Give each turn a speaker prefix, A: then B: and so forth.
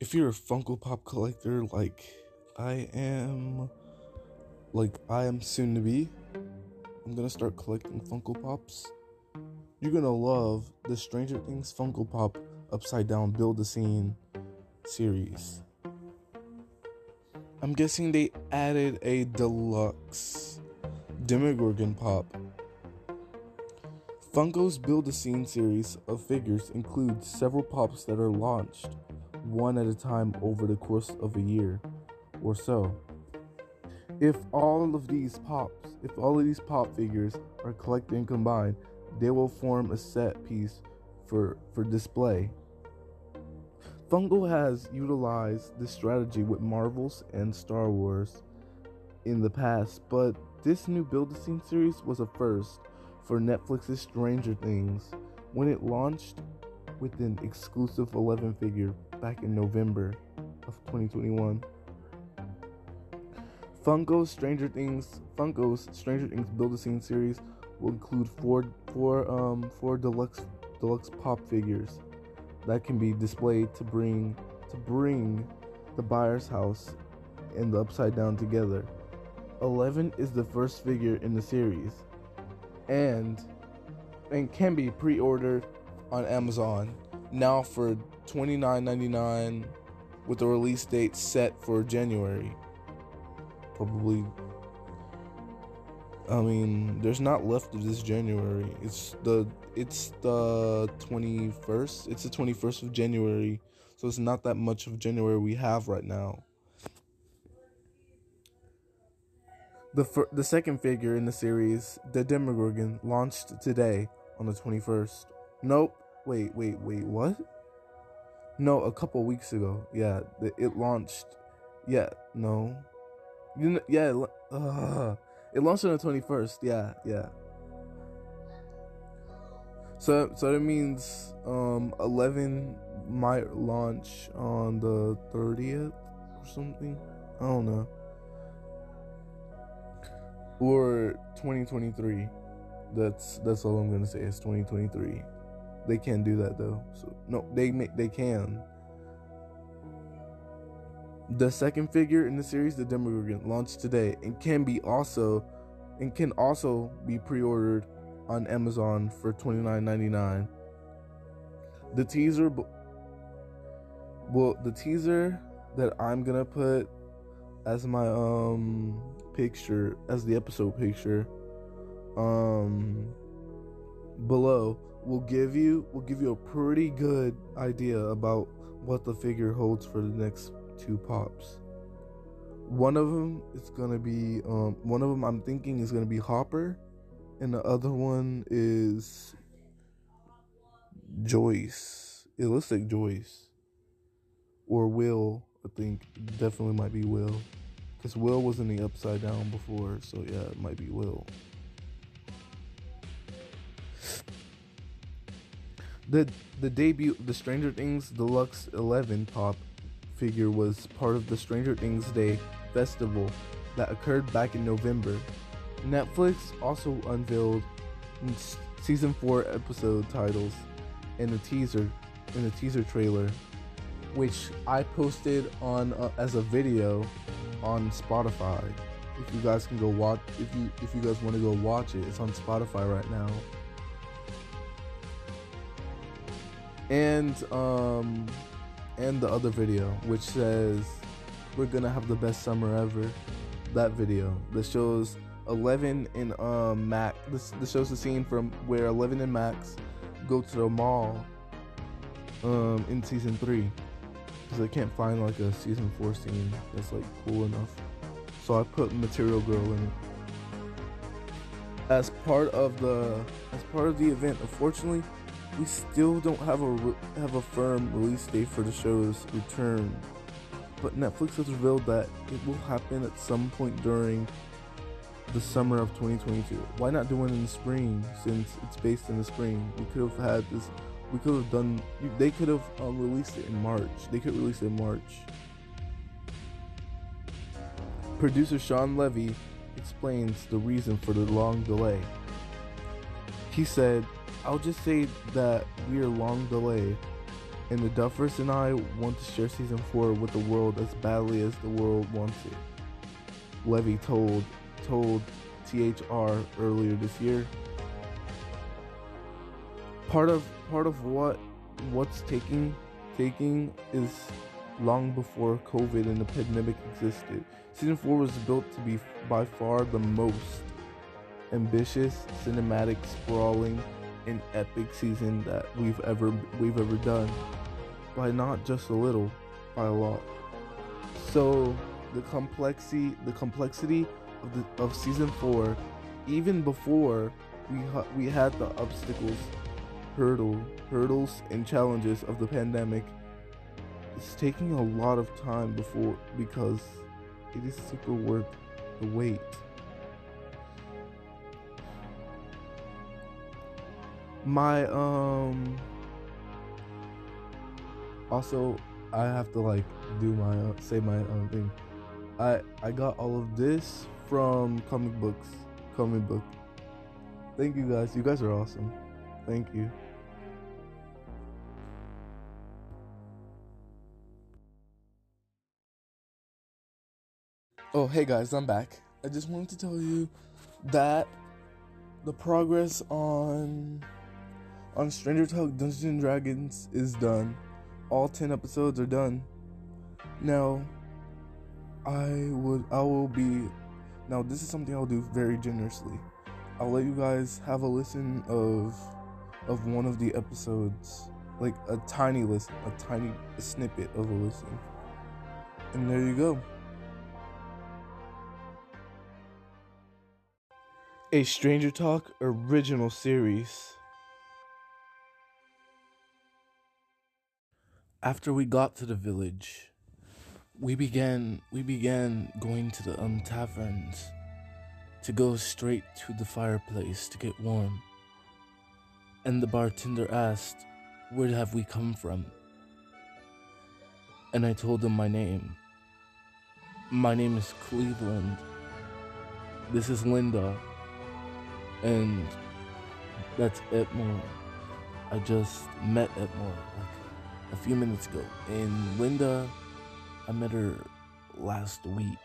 A: if you're a Funko Pop collector like I am, like I am soon to be, I'm gonna start collecting Funko Pops. You're gonna love the Stranger Things Funko Pop Upside Down Build a Scene series. I'm guessing they added a deluxe Demogorgon Pop. Funko's Build a Scene series of figures includes several pops that are launched one at a time over the course of a year or so. If all of these pops, if all of these pop figures are collected and combined, they will form a set piece for, for display. Funko has utilized this strategy with Marvels and Star Wars in the past, but this new Build a Scene series was a first for Netflix's Stranger Things when it launched with an exclusive 11 figure back in November of 2021. Funko's Stranger Things Funko's Stranger Things Build a Scene series will include four four um four deluxe deluxe pop figures that can be displayed to bring to bring the buyer's house and the upside down together. 11 is the first figure in the series and and can be pre-ordered on Amazon now for $29.99 with the release date set for January. Probably I mean, there's not left of this January. It's the it's the 21st. It's the 21st of January. So it's not that much of January we have right now. The fir- the second figure in the series, the Demogorgon, launched today on the 21st. Nope. Wait, wait, wait. What? No, a couple weeks ago. Yeah, it launched. Yeah, no. You know, yeah, uh, it launched on the 21st. Yeah, yeah. So so that means um 11 might launch on the 30th or something. I don't know. Or 2023. That's that's all I'm gonna say. It's 2023. They can't do that though. So no, they make they can. The second figure in the series, the Demogorgon, launched today and can be also and can also be pre-ordered on Amazon for $29.99. The teaser well, the teaser that I'm going to put as my um picture as the episode picture um below will give you will give you a pretty good idea about what the figure holds for the next two pops. One of them is gonna be um one of them I'm thinking is gonna be Hopper, and the other one is Joyce. It looks like Joyce or Will. I think definitely might be Will, because Will was in the Upside Down before, so yeah, it might be Will. The the debut the Stranger Things Deluxe 11 pop figure was part of the Stranger Things Day festival that occurred back in November. Netflix also unveiled season 4 episode titles and a teaser in a teaser trailer which I posted on uh, as a video on Spotify. If you guys can go watch if you if you guys want to go watch it, it's on Spotify right now. And um and the other video which says we're gonna have the best summer ever. That video that shows Eleven and um Max. This this shows the scene from where Eleven and Max go to the mall um in season three because I can't find like a season four scene that's like cool enough. So I put Material Girl in it as part of the as part of the event. Unfortunately, we still don't have a have a firm release date for the show's return but Netflix has revealed that it will happen at some point during the summer of 2022. Why not do it in the spring since it's based in the spring? We could have had this. We could have done. They could have um, released it in March. They could release it in March. Producer Shawn Levy explains the reason for the long delay. He said, "I'll just say that we are long delay and the Duffers and I want to share season four with the world as badly as the world wants it. Levy told told THR earlier this year. Part of part of what what's taking taking is long before COVID and the pandemic existed. Season 4 was built to be by far the most ambitious, cinematic, sprawling, and epic season that we've ever we've ever done. By not just a little, by a lot. So the complexity the complexity of the of season 4 even before we ha- we had the obstacles hurdle hurdles and challenges of the pandemic it's taking a lot of time before because it is super worth the wait. My um also I have to like do my uh, say my own thing. I I got all of this from comic books, comic book. Thank you guys. You guys are awesome. Thank you. Oh, hey guys, I'm back. I just wanted to tell you that the progress on on Stranger Talk Dungeons and Dragons is done. All 10 episodes are done. Now, I would I will be now this is something I'll do very generously. I'll let you guys have a listen of of one of the episodes, like a tiny listen, a tiny snippet of a listen. And there you go. a Stranger Talk original series. After we got to the village, we began we began going to the um taverns to go straight to the fireplace to get warm. And the bartender asked, "Where have we come from?" And I told him my name. My name is Cleveland. This is Linda and that's Edmore. I just met Edmore like a few minutes ago. And Linda, I met her last week.